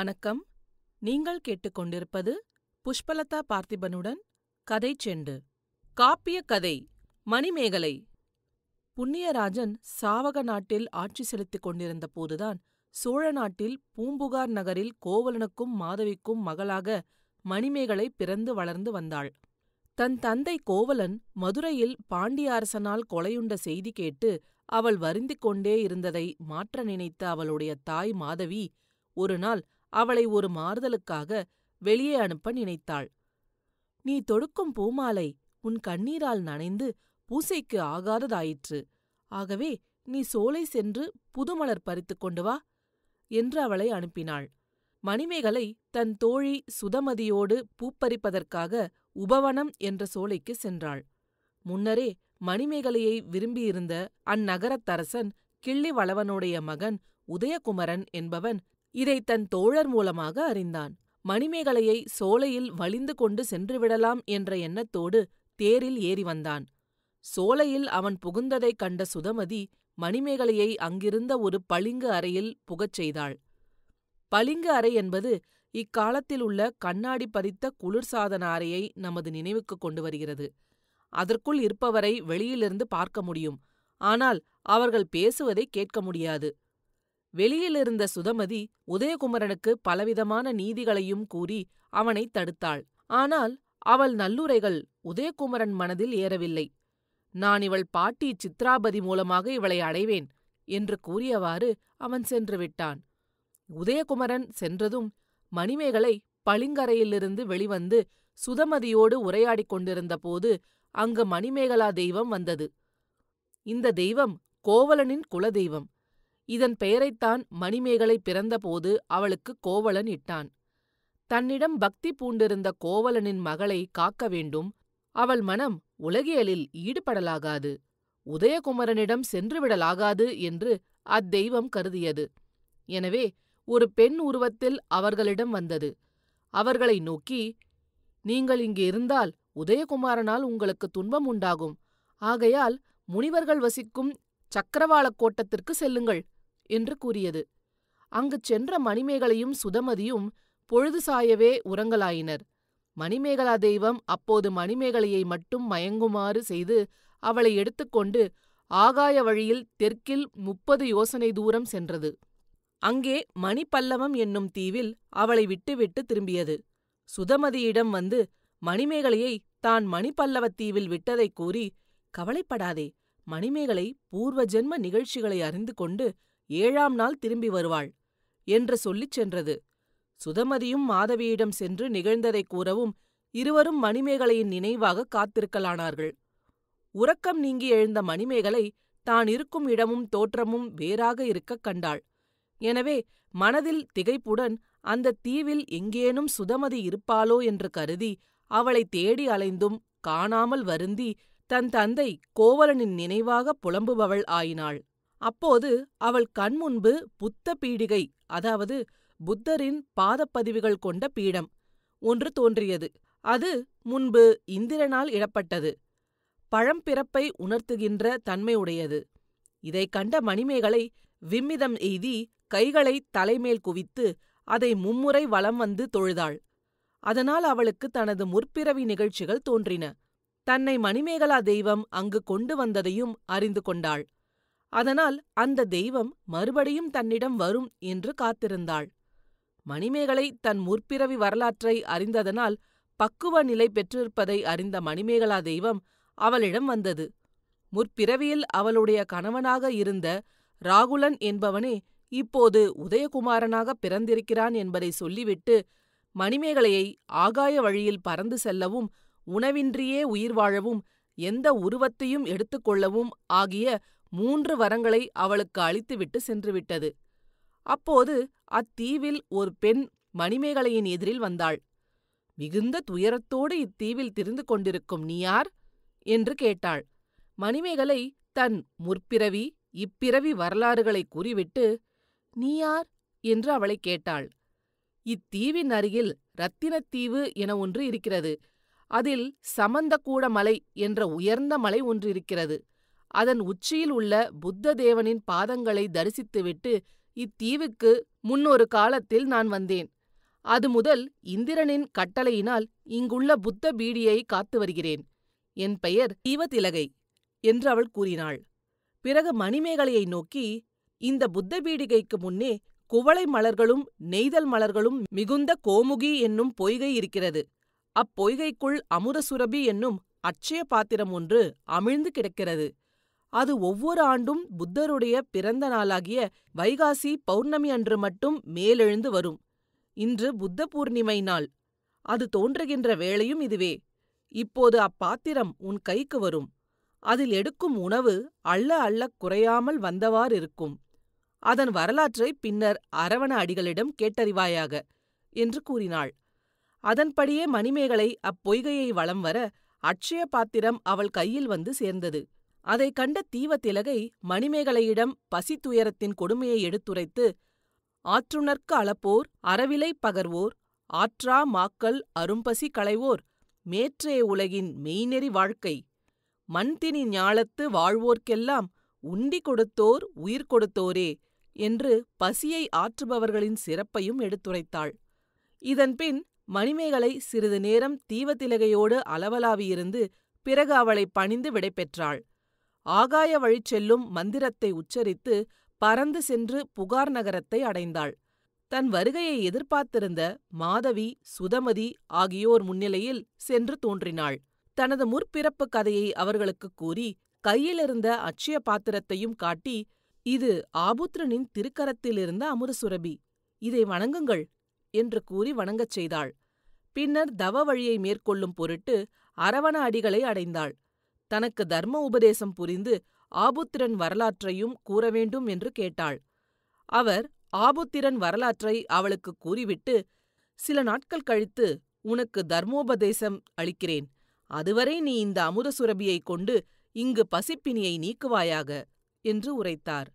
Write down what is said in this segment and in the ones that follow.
வணக்கம். நீங்கள் கேட்டுக்கொண்டிருப்பது புஷ்பலதா பார்த்திபனுடன் கதை செண்டு. காப்பிய கதை மணிமேகலை. புண்ணியராஜன் சாவக நாட்டில் ஆட்சி செலுத்திக் கொண்டிருந்த போதுதான் சோழ நாட்டில் பூம்புகார் நகரில் கோவலனுக்கும் மாதவிக்கும் மகளாக மணிமேகலை பிறந்து வளர்ந்து வந்தாள். தன் தந்தை கோவலன் மதுரையில் பாண்டிய அரசனால் கொலையுண்ட செய்தி கேட்டு அவள் வருந்திக் கொண்டே இருந்ததை மாற்ற நினைத்த அவளுடைய தாய் மாதவி ஒருநாள் அவளை ஒரு மாறுதலுக்காக வெளியே அனுப்ப நினைத்தாள். நீ தொடுக்கும் பூமாலை உன் கண்ணீரால் நனைந்து பூசைக்கு ஆகாததாயிற்று. ஆகவே நீ சோலை சென்று புதுமலர் பறித்துக் கொண்டு வா என்று அவளை அனுப்பினாள். மணிமேகலை தன் தோழி சுதமதியோடு பூப்பறிப்பதற்காக உபவனம் என்ற சோலைக்கு சென்றாள். முன்னரே மணிமேகலையை விரும்பியிருந்த அந்நகரத்தரசன் கிள்ளி வளவனுடைய மகன் உதயகுமரன் என்பவன் இதை தன் தோழர் மூலமாக அறிந்தான். மணிமேகலையை சோலையில் வலிந்து கொண்டு சென்றுவிடலாம் என்ற எண்ணத்தோடு தேரில் ஏறி வந்தான். சோலையில் அவன் புகுந்ததைக் கண்ட சுதமதி மணிமேகலையை அங்கிருந்த ஒரு பளிங்கு அறையில் புகச் செய்தாள். பளிங்கு அறை என்பது இக்காலத்தில் உள்ள கண்ணாடி பறித்த குளிர்சாதன அறையை நமது நினைவுக்கு கொண்டு வருகிறது. அதற்குள் இருப்பவரை வெளியிலிருந்து பார்க்க முடியும். ஆனால் அவர்கள் பேசுவதை கேட்க முடியாது. வெளியிலிருந்த சுதமதி உதயகுமரனுக்கு பலவிதமான நீதிகளையும் கூறி அவனை தடுத்தாள். ஆனால் அவள் நல்லுரைகள் உதயகுமரன் மனதில் ஏறவில்லை. நான் இவள் பாட்டி சித்ராபதி மூலமாக இவளை அடைவேன் என்று கூறியவாறு அவன் சென்று விட்டான். உதயகுமரன் சென்றதும் மணிமேகலை பளிங்கரையிலிருந்து வெளிவந்து சுதமதியோடு உரையாடிக் கொண்டிருந்த போது அங்கு மணிமேகலா தெய்வம் வந்தது. இந்த தெய்வம் கோவலனின் குலதெய்வம். இதன் பெயரைத்தான் மணிமேகலை பிறந்தபோது அவளுக்கு கோவலன் இட்டான். தன்னிடம் பக்தி பூண்டிருந்த கோவலனின் மகளை காக்க வேண்டும். அவள் மனம் உலகியலில் ஈடுபடலாகாது. உதயகுமரனிடம் சென்றுவிடலாகாது என்று அத்தெய்வம் கருதியது. எனவே ஒரு பெண் உருவத்தில் அவர்களிடம் வந்தது. அவர்களை நோக்கி நீங்கள் இங்கே இருந்தால் உதயகுமாரனால் உங்களுக்கு துன்பம் உண்டாகும். ஆகையால் முனிவர்கள் வசிக்கும் சக்கரவாளக் கோட்டத்திற்கு செல்லுங்கள். என்று கூறியது. அங்குச் சென்ற மணிமேகலையும் சுதமதியும் பொழுது சாயவே உறங்கலாயினர். மணிமேகலா தெய்வம் அப்போது மணிமேகலையை மட்டும் மயங்குமாறு செய்து அவளை எடுத்துக்கொண்டு ஆகாய வழியில் தெற்கில் முப்பது யோசனை தூரம் சென்றது. அங்கே மணிப்பல்லவம் என்னும் தீவில் அவளை விட்டுவிட்டு திரும்பியது. சுதமதியிடம் வந்து மணிமேகலையை தான் மணிப்பல்லவத் தீவில் விட்டதைக் கூறி கவலைப்படாதே மணிமேகலை பூர்வ ஜென்ம நிகழ்ச்சிகளை அறிந்து கொண்டு ஏழாம் நாள் திரும்பி வருவாள் என்று சொல்லிச் சென்றது. சுதமதியும் மாதவியிடம் சென்று நிகழ்ந்ததைக் கூறவும் இருவரும் மணிமேகலையின் நினைவாக காத்திருக்கலானார்கள். உறக்கம் நீங்கி எழுந்த மணிமேகலை தான் இருக்கும் இடமும் தோற்றமும் வேறாக இருக்கக் கண்டாள். எனவே மனதில் திகைப்புடன் அந்த தீவில் எங்கேனும் சுதமதி இருப்பாளோ என்று கருதி அவளை தேடி அலைந்தும் காணாமல் வருந்தி தன் தந்தை கோவலனின் நினைவாக புலம்புபவள் ஆயினாள். அப்போது அவள் கண்முன்பு புத்த பீடிகை அதாவது புத்தரின் பாதப்பதிவுகள் கொண்ட பீடம் ஒன்று தோன்றியது. அது முன்பு இந்திரனால் இடப்பட்டது. பழம்பிறப்பை உணர்த்துகின்ற தன்மையுடையது. இதைக் கண்ட மணிமேகலை விம்மிதம் எய்தி கைகளை தலைமேல் குவித்து அதை மும்முறை வலம் வந்து தொழுதாள். அதனால் அவளுக்கு தனது முற்பிறவி நிகழ்ச்சிகள் தோன்றின. தன்னை மணிமேகலா தெய்வம் அங்கு கொண்டு வந்ததையும் அறிந்து கொண்டாள். அதனால் அந்த தெய்வம் மறுபடியும் தன்னிடம் வரும் என்று காத்திருந்தாள். மணிமேகலை தன் முற்பிறவி வரலாற்றை அறிந்ததனால் பக்குவ நிலை பெற்றிருப்பதை அறிந்த மணிமேகலா தெய்வம் அவளிடம் வந்தது. முற்பிறவியில் அவளுடைய கணவனாக இருந்த ராகுலன் என்பவனே இப்போது உதயகுமாரனாக பிறந்திருக்கிறான் என்பதை சொல்லிவிட்டு மணிமேகலையை ஆகாய வழியில் பறந்து செல்லவும் உணவின்றியே உயிர் வாழவும் எந்த உருவத்தையும் எடுத்துக்கொள்ளவும் ஆகிய மூன்று வரங்களை அவளுக்கு அளித்துவிட்டு சென்றுவிட்டது. அப்போது அத்தீவில் ஒரு பெண் மணிமேகலையின் எதிரில் வந்தாள். மிகுந்த துயரத்தோடு இத்தீவில் திரிந்து கொண்டிருக்கும் நீ யார்? என்று கேட்டாள். மணிமேகலை தன் முற்பிறவி இப்பிறவி வரலாறுகளை கூறிவிட்டு நீ யார்? என்று அவளை கேட்டாள். இத்தீவின் அருகில் ரத்தினத்தீவு என ஒன்று இருக்கிறது. அதில் சமந்தகூட மலை என்ற உயர்ந்த மலை ஒன்று இருக்கிறது. அதன் உச்சியில் உள்ள புத்த தேவனின் பாதங்களை தரிசித்துவிட்டு இத்தீவுக்கு முன்னொரு காலத்தில் நான் வந்தேன். அது முதல் இந்திரனின் கட்டளையினால் இங்குள்ள புத்த பீடியை காத்து வருகிறேன். என் பெயர் தீவதிலகை என்று அவள் கூறினாள். பிறகு மணிமேகலையை நோக்கி இந்த புத்த பீடிகைக்கு முன்னே குவளை மலர்களும் நெய்தல் மலர்களும் மிகுந்த கோமுகி என்னும் பொய்கை இருக்கிறது. அப்பொய்கைக்குள் அமுதசுரபி என்னும் அட்சய பாத்திரம் ஒன்று அமிழ்ந்து கிடக்கிறது. அது ஒவ்வொரு ஆண்டும் புத்தருடைய பிறந்த நாளாகிய வைகாசி பௌர்ணமி அன்று மட்டும் மேலெழுந்து வரும். இன்று புத்த பூர்ணிமை நாள். அது தோன்றுகின்ற வேளையும் இதுவே. இப்போது அப்பாத்திரம் உன் கைக்கு வரும். அதில் எடுக்கும் உணவு அள்ள அள்ளக் குறையாமல் வந்தவாறிருக்கும் அதன் வரலாற்றை பின்னர் அரவண அடிகளிடம் கேட்டறிவாயாக என்று கூறினாள். அதன்படியே மணிமேகலை அப்பொய்கையை வலம் வர அட்சய பாத்திரம் அவள் கையில் வந்து சேர்ந்தது. அதைக் கண்ட தீவத்திலகை மணிமேகலையிடம் பசித்துயரத்தின் கொடுமையை எடுத்துரைத்து ஆற்றுணர்க்கு அளப்போர் அறவிலை பகர்வோர் ஆற்றா மாக்கள் அரும்பசி களைவோர் மேற்றே உலகின் மெய்நெறி வாழ்க்கை மண்தினி ஞாலத்து வாழ்வோர்க்கெல்லாம் உண்டி கொடுத்தோர் உயிர் கொடுத்தோரே என்று பசியை ஆற்றுபவர்களின் சிறப்பையும் எடுத்துரைத்தாள். இதன்பின் மணிமேகலை சிறிது நேரம் தீவத்திலகையோடு அளவலாவியிருந்து பிறகு அவளை பணிந்து விடைபெற்றாள். ஆகாய வழிச் செல்லும் மந்திரத்தை உச்சரித்து பறந்து சென்று புகார் நகரத்தை அடைந்தாள். தன் வருகையை எதிர்பார்த்திருந்த மாதவி சுதமதி ஆகியோர் முன்னிலையில் சென்று தோன்றினாள். தனது முற்பிறப்பு கதையை அவர்களுக்குக் கூறி கையிலிருந்த அட்சய பாத்திரத்தையும் காட்டி இது ஆபுத்ரனின் திருக்கரத்திலிருந்த அமுதசுரபி. இதை வணங்குங்கள் என்று கூறி வணங்கச் செய்தாள். பின்னர் தவ வழியை மேற்கொள்ளும் பொருட்டு அரவண அடிகளை அடைந்தாள். தனக்கு தர்ம உபதேசம் புரிந்து ஆபுத்திரன் வரலாற்றையும் கூற வேண்டும் என்று கேட்டாள். அவர் ஆபுத்திரன் வரலாற்றை அவளுக்கு கூறிவிட்டு சில நாட்கள் கழித்து உனக்கு தர்மோபதேசம் அளிக்கிறேன். அதுவரை நீ இந்த அமுத சுரபியைக் கொண்டு இங்கு பசிப்பினியை நீக்குவாயாக என்று உரைத்தார்.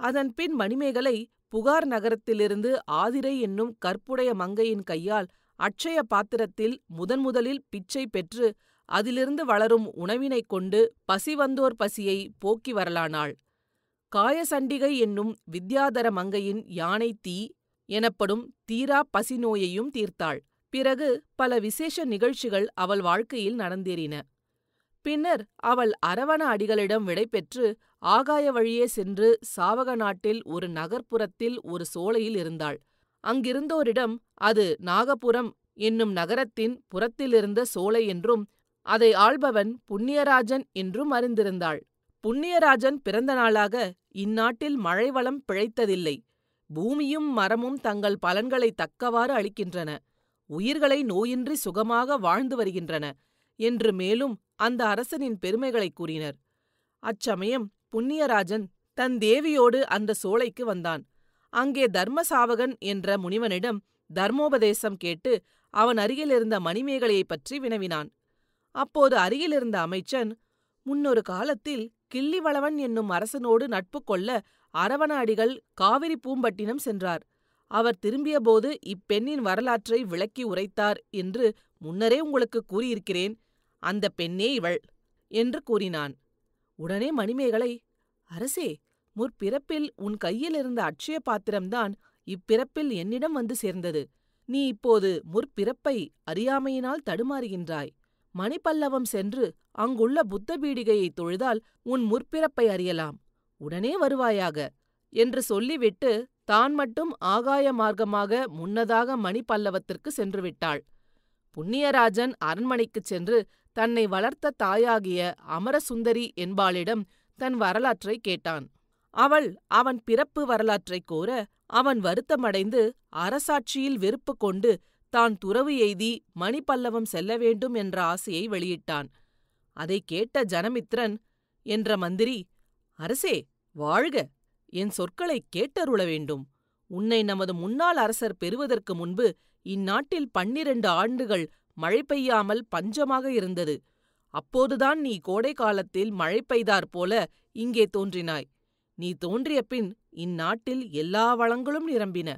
அதன்பின் மணிமேகலை புகார் நகரத்திலிருந்து ஆதிரை என்னும் கற்புடைய மங்கையின் கையால் அட்சய பாத்திரத்தில் முதன்முதலில் பிச்சை பெற்று அதிலிருந்து வளரும் உணவினைக் கொண்டு பசி வந்தோர் பசியை போக்கி வரலானாள். காயசண்டிகை என்னும் வித்யாதர மங்கையின் யானை தீ எனப்படும் தீரா பசி நோயையும் தீர்த்தாள். பிறகு பல விசேஷ நிகழ்ச்சிகள் அவள் வாழ்க்கையில் நடந்தேறின. பின்னர் அவள் அரவண அடிகளிடம் விடைபெற்று ஆகாய வழியே சென்று சாவக நாட்டில் ஒரு நகர்ப்புறத்தில் ஒரு சோலையில் இருந்தாள். அங்கிருந்தோரிடம் அது நாகபுரம் என்னும் நகரத்தின் புறத்திலிருந்த சோலை என்றும் அதை ஆள்பவன் புண்ணியராஜன் என்றும் அறிந்திருந்தாள். புண்ணியராஜன் பிறந்த நாளாக இந்நாட்டில் மழை வளம் பிழைத்ததில்லை. பூமியும் மரமும் தங்கள் பலன்களை தக்கவாறு அளிக்கின்றன. உயிர்களை நோயின்றி சுகமாக வாழ்ந்து வருகின்றன என்று மேலும் அந்த அரசனின் பெருமைகளைக் கூறினர். அச்சமயம் புண்ணியராஜன் தன் தேவியோடு அந்த சோலைக்கு வந்தான். அங்கே தர்மசாவகன் என்ற முனிவனிடம் தர்மோபதேசம் கேட்டு அவன் அருகிலிருந்த மணிமேகலையைப் பற்றி வினவினான். அப்போது அருகிலிருந்த அமைச்சன் முன்னொரு காலத்தில் கிள்ளிவளவன் என்னும் அரசனோடு நட்பு கொள்ள அரவண அடிகள் காவிரி பூம்பட்டினம் சென்றார். அவர் திரும்பியபோது இப்பெண்ணின் வரலாற்றை விளக்கி உரைத்தார் என்று முன்னரே உங்களுக்கு கூறியிருக்கிறேன். அந்த பெண்ணே இவள் என்று கூறினான். உடனே மணிமேகலை அரசே முற்பிறப்பில் உன் கையில் இருந்த அட்சய பாத்திரம்தான் இப்பிறப்பில் என்னிடம் வந்து சேர்ந்தது. நீ இப்போது முற்பிறப்பை அறியாமையினால் தடுமாறுகின்றாய். மணிப்பல்லவம் சென்று அங்குள்ள புத்த பீடிகையை தொழுதால் உன் முற்பிறப்பை அறியலாம். உடனே வருவாயாக. என்று சொல்லிவிட்டு தான் மட்டும் ஆகாய மார்க்கமாக முன்னதாக மணிப்பல்லவத்திற்கு சென்று விட்டாள் புண்ணியராஜன் அரண்மனைக்குச் சென்று தன்னை வளர்த்த தாயாகிய அமரசுந்தரி என்பாளிடம் தன் வரலாற்றைக் கேட்டான். அவள் அவன் பிறப்பு வரலாற்றைக் கூற அவன் வருத்தமடைந்து அரசாட்சியில் வெறுப்பு கொண்டு தான் துறவு எய்தி மணிப்பல்லவம் செல்ல வேண்டும் என்ற ஆசையை வெளியிட்டான். அதைக் கேட்ட ஜனமித்ரன் என்ற மந்திரி அரசே வாழ்க! என் சொற்களைக் கேட்டருள வேண்டும். உன்னை நமது முன்னாள் அரசர் பெறுவதற்கு முன்பு இந்நாட்டில் பன்னிரண்டு ஆண்டுகள் மழை பெய்யாமல் பஞ்சமாக இருந்தது. அப்போதுதான் நீ கோடை காலத்தில் மழை பெய்தாற் போல இங்கே தோன்றினாய். நீ தோன்றிய பின் இந்நாட்டில் எல்லா வளங்களும் நிரம்பின.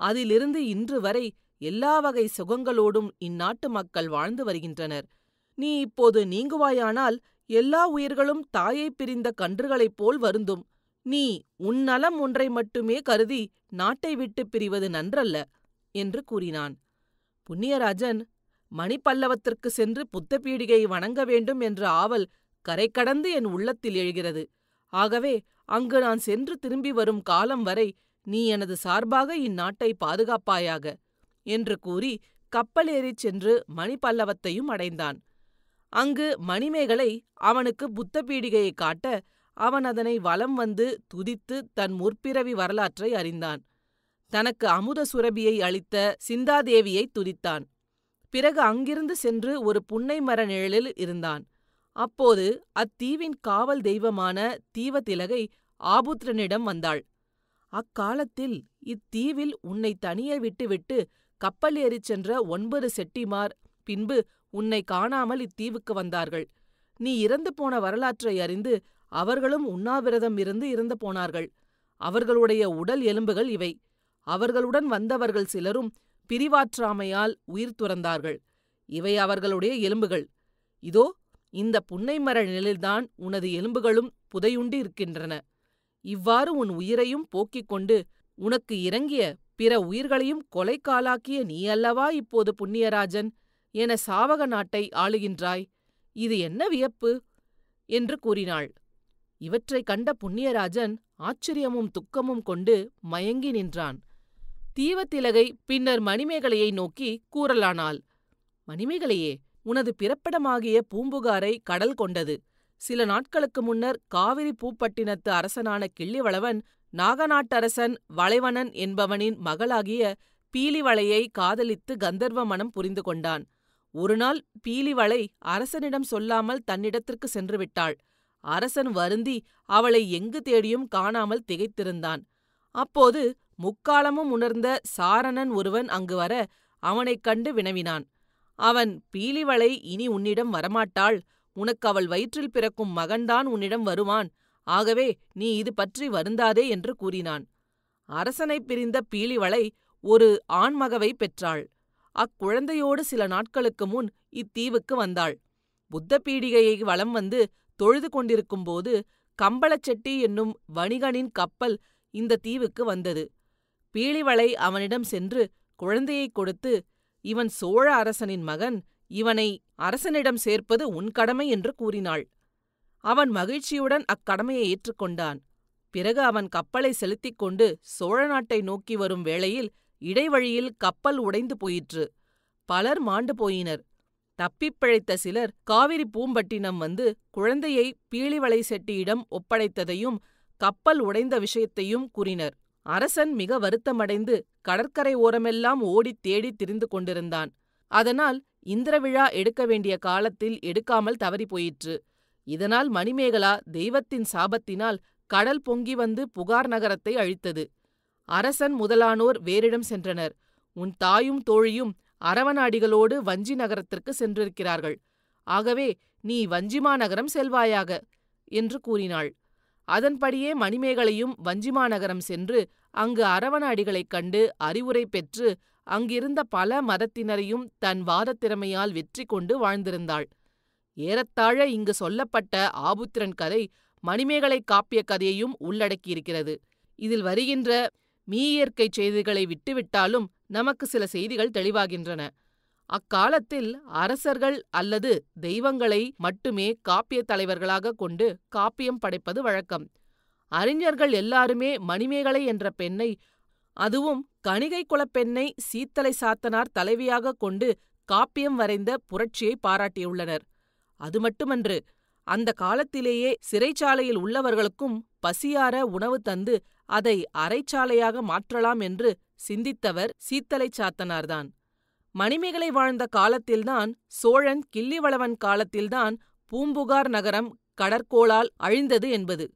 அதிலிருந்து இன்று வரை எல்லா வகை சுகங்களோடும் இந்நாட்டு மக்கள் வாழ்ந்து வருகின்றனர். நீ இப்போது நீங்குவாயானால் எல்லா உயிர்களும் தாயைப் பிரிந்த கன்றுகளைப் போல் வருந்தும். நீ உன் நலம் ஒன்றை மட்டுமே கருதி நாட்டை விட்டுப் பிரிவது நன்றல்ல என்று கூறினான். புண்ணியராஜன் மணிப்பல்லவத்திற்கு சென்று புத்த பீடிகையை வணங்க வேண்டும் என்ற ஆவல் கரை கடந்து என் உள்ளத்தில் எழுகிறது. ஆகவே அங்கு நான் சென்று திரும்பி வரும் காலம் வரை நீ எனது சார்பாக இந்நாட்டை பாதுகாப்பாயாக என்று கூறி கப்பல் ஏறிச் சென்று மணிப்பல்லவத்தையும் அடைந்தான். அங்கு மணிமேகலை அவனுக்கு புத்த பீடிகையைக் காட்ட அவன் அதனை வலம் வந்து துதித்து தன் முற்பிறவி வரலாற்றை அறிந்தான். தனக்கு அமுத சுரபியை அளித்த சிந்தாதேவியைத் துதித்தான். பிறகு அங்கிருந்து சென்று ஒரு புன்னை மர நிழலில் இருந்தான். அப்போது அத்தீவின் காவல் தெய்வமான தீவதிலகை ஆபுத்திரனிடம் வந்தாள். அக்காலத்தில் இத்தீவில் உன்னை தனியே விட்டுவிட்டு கப்பல் ஏறிச் சென்ற ஒன்பது செட்டிமார் பின்பு உன்னை காணாமல் இத்தீவுக்கு வந்தார்கள். நீ இறந்து போன வரலாற்றை அறிந்து அவர்களும் உண்ணாவிரதம் இருந்து இறந்து போனார்கள். அவர்களுடைய உடல் எலும்புகள் இவை. அவர்களுடன் வந்தவர்கள் சிலரும் பிரிவாற்றாமையால் உயிர் துறந்தார்கள். இவை அவர்களுடைய எலும்புகள். இதோ இந்த புன்னைமர நிழலில்தான் உனது எலும்புகளும் புதையுண்டு இருக்கின்றன இவ்வாறு உன் உயிரையும் போக்கிக் கொண்டு உனக்கு இறங்கிய பிற உயிர்களையும் கொலைக்காலாக்கிய நீ அல்லவா இப்போது புண்ணியராஜன்? என சாவக நாட்டை ஆளுகின்றாய். இது என்ன வியப்பு? என்று கூறினாள். இவற்றைக் கண்ட புண்ணியராஜன் ஆச்சரியமும் துக்கமும் கொண்டு மயங்கி நின்றான். தீவத்திலகை பின்னர் மணிமேகலையை நோக்கி கூறலானாள். மணிமேகலையே உனது பிறப்பிடமாகிய பூம்புகாரை கடல் கொண்டது. சில நாட்களுக்கு முன்னர் காவிரி பூப்பட்டினத்து அரசனான கிள்ளிவளவன் நாகநாட்டரசன் வளைவனன் என்பவனின் மகளாகிய பீலிவளையை காதலித்து கந்தர்வ மனம் புரிந்து கொண்டான். ஒருநாள் பீலிவளை அரசனிடம் சொல்லாமல் தன்னிடத்திற்கு சென்று விட்டாள். அரசன் வருந்தி அவளை எங்கு தேடியும் காணாமல் திகைத்திருந்தான். அப்போது முக்காலமும் உணர்ந்த சாரணன் ஒருவன் அங்கு வர அவனைக் கண்டு வினவினான். அவன் பீலிவளை இனி உன்னிடம் வரமாட்டாள். உனக்கு அவள் வயிற்றில் பிறக்கும் மகன்தான் உன்னிடம் வருவான். ஆகவே நீ இது பற்றி வருந்தாதே என்று கூறினான். அரசனைப் பிரிந்த பீலிவளை ஒரு ஆண்மகவை பெற்றாள். அக்குழந்தையோடு சில நாட்களுக்கு முன் இத்தீவுக்கு வந்தாள். புத்த பீடிகையை வலம் வந்து தொழுது கொண்டிருக்கும்போது கம்பளச்செட்டி என்னும் வணிகனின் கப்பல் இந்த தீவுக்கு வந்தது. பீலிவளை அவனிடம் சென்று குழந்தையைக் கொடுத்து இவன் சோழ அரசனின் மகன் இவனை அரசனிடம் சேர்ப்பது உன் கடமை என்று கூறினாள். அவன் மகிழ்ச்சியுடன் அக்கடமையை ஏற்றுக்கொண்டான். பிறகு அவன் கப்பலை செலுத்திக் கொண்டு சோழ நாட்டை நோக்கி வரும் வேளையில் இடைவழியில் கப்பல் உடைந்து போயிற்று. பலர் மாண்டு போயினர். தப்பிப் பிழைத்த சிலர் காவிரி பூம்பட்டினம் வந்து குழந்தையை பீளிவளை செட்டியிடம் ஒப்படைத்ததையும் கப்பல் உடைந்த விஷயத்தையும் கூறினர். அரசன் மிக வருத்தமடைந்து கடற்கரை ஓரமெல்லாம் ஓடித் தேடித் திரிந்து கொண்டிருந்தான். அதனால் இந்திரவிழா எடுக்க வேண்டிய காலத்தில் எடுக்காமல் தவறி போயிற்று. இதனால் மணிமேகலா தெய்வத்தின் சாபத்தினால் கடல் பொங்கி வந்து புகார் நகரத்தை அழித்தது. அரசன் முதலானோர் வேறிடம் சென்றனர். உன் தாயும் தோழியும் அரவநாடிகளோடு வஞ்சி நகரத்திற்கு சென்றிருக்கிறார்கள். ஆகவே நீ வஞ்சிமா நகரம் செல்வாயாக என்று கூறினாள். அதன்படியே மணிமேகலையும் வஞ்சிமா நகரம் சென்று அங்கு அரவணாடிகளைக் கண்டு அறிவுரை பெற்று அங்கிருந்த பல மதத்தினரையும் தன் வாதத் திறமையால் வெற்றி கொண்டு வாழ்ந்திருந்தாள். ஏறத்தாழ இங்கு சொல்லப்பட்ட ஆபுத்திரன் கதை மணிமேகலை காப்பிய கதையையும் உள்ளடக்கியிருக்கிறது. இதில் வருகின்ற மீயியற்கை செய்திகளை விட்டுவிட்டாலும் நமக்கு சில செய்திகள் தெளிவாகின்றன. அக்காலத்தில் அரசர்கள் அல்லது தெய்வங்களை மட்டுமே காப்பியத் தலைவர்களாக கொண்டு காப்பியம் படைப்பது வழக்கம். அறிஞர்கள் எல்லாருமே மணிமேகலை என்ற பெண்ணை அதுவும் கணிகை குலப் பெண்ணை சீத்தலை சாத்தனார் தலைவியாகக் கொண்டு காப்பியம் வரைந்த புரட்சியை பாராட்டியுள்ளனர். அது மட்டுமன்று அந்த காலத்திலேயே சிறைச்சாலையில் உள்ளவர்களுக்கும் பசியார உணவு தந்து அதை அறைச்சாலையாக மாற்றலாம் என்று சிந்தித்தவர் சீத்தலைச் சாத்தனார்தான். மணிமேகலை வாழ்ந்த காலத்தில்தான் சோழன் கிள்ளிவளவன் காலத்தில்தான் பூம்புகார் நகரம் கடற்கோளால் அழிந்தது என்பது.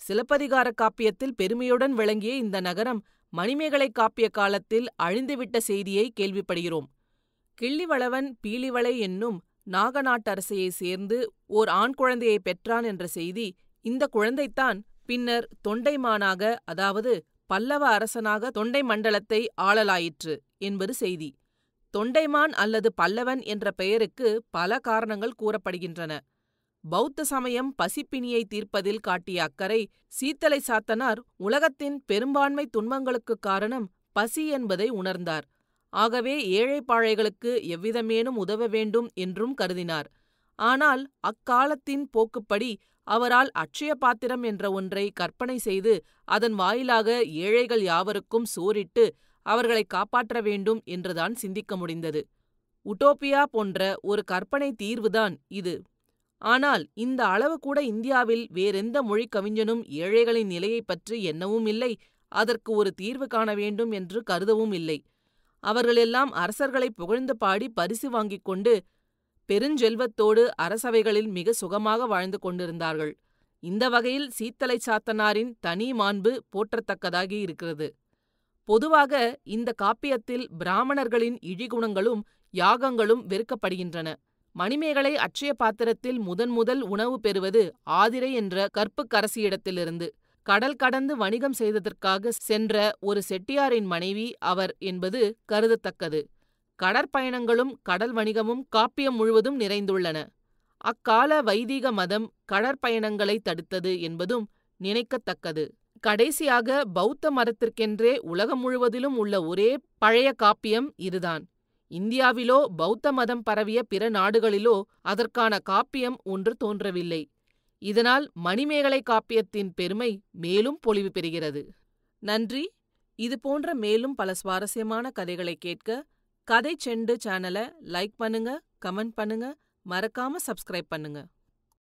சிலப்பதிகார காப்பியத்தில் பெருமையுடன் விளங்கிய இந்த நகரம் மணிமேகலை காப்பிய காலத்தில் அழிந்துவிட்ட செய்தியை கேள்விப்படுகிறோம். கிள்ளிவளவன் பீலிவளை என்னும் நாகநாட்டரசையைச் சேர்ந்து ஓர் ஆண் குழந்தையை பெற்றான் என்ற செய்தி இந்த குழந்தைத்தான் பின்னர் தொண்டைமானாக அதாவது பல்லவ அரசனாக தொண்டை மண்டலத்தை ஆளலாயிற்று என்பது செய்தி. தொண்டைமான் அல்லது பல்லவன் என்ற பெயருக்கு பல காரணங்கள் கூறப்படுகின்றன. பௌத்த சமயம் பசிப்பிணியை தீர்ப்பதில் காட்டிய அக்கறை சீத்தலை சாத்தனார் உலகத்தின் பெரும்பான்மை துன்பங்களுக்குக் காரணம் பசி என்பதை உணர்ந்தார். ஆகவே ஏழைப்பாழைகளுக்கு எவ்விதமேனும் உதவ வேண்டும் என்றும் கருதினார். ஆனால் அக்காலத்தின் போக்குப்படி அவரால் அட்சய பாத்திரம் என்ற ஒன்றை கற்பனை செய்து அதன் வாயிலாக ஏழைகள் யாவருக்கும் சோறிட்டு அவர்களை காப்பாற்ற வேண்டும் என்றுதான் சிந்திக்க முடிந்தது. உட்டோப்பியா போன்ற ஒரு கற்பனை தீர்வுதான் இது. ஆனால் இந்த அளவு கூட இந்தியாவில் வேறெந்த மொழி கவிஞனும் ஏழைகளின் நிலையைப் பற்றி எண்ணவும் இல்லை அதற்கு ஒரு தீர்வு காண வேண்டும் என்று கருதவும் இல்லை. அவர்களெல்லாம் அரசர்களை புகழ்ந்து பாடி பரிசு வாங்கிக் கொண்டு பெருஞ்செல்வத்தோடு அரசவைகளில் மிக சுகமாக வாழ்ந்து கொண்டிருந்தார்கள். இந்த வகையில் சீத்தலை சாத்தனாரின் தனி மாண்பு போற்றத்தக்கதாகி இருக்கிறது. பொதுவாக இந்த காப்பியத்தில் பிராமணர்களின் இழிகுணங்களும் யாகங்களும் வெறுக்கப்படுகின்றன. மணிமேகலை அட்சய பாத்திரத்தில் முதன்முதல் உணவு பெறுவது ஆதிரை என்ற கற்புக்கரசியிடத்திலிருந்து கடல் கடந்து வணிகம் செய்ததற்காக சென்ற ஒரு செட்டியாரின் மனைவி அவர் என்பது கருதத்தக்கது. கடற்பயணங்களும் கடல் வணிகமும் காப்பியம் முழுவதும் நிறைந்துள்ளன. அக்கால வைதீக மதம் கடற்பயணங்களை தடுத்தது என்பதும் நினைக்கத்தக்கது. கடைசியாக பௌத்த மதத்திற்கென்றே உலகம் முழுவதிலும் உள்ள ஒரே பழைய காப்பியம் இதுதான். இந்தியாவிலோ பௌத்த மதம் பரவிய பிற நாடுகளிலோ அதற்கான காப்பியம் ஒன்று தோன்றவில்லை. இதனால் மணிமேகலை காப்பியத்தின் பெருமை மேலும் பொலிவு பெறுகிறது. நன்றி. இது போன்ற மேலும் பல சுவாரஸ்யமான கதைகளை கேட்க கதை செண்டு சேனலை லைக் பண்ணுங்க கமெண்ட் பண்ணுங்க மறக்காம சப்ஸ்கிரைப் பண்ணுங்க.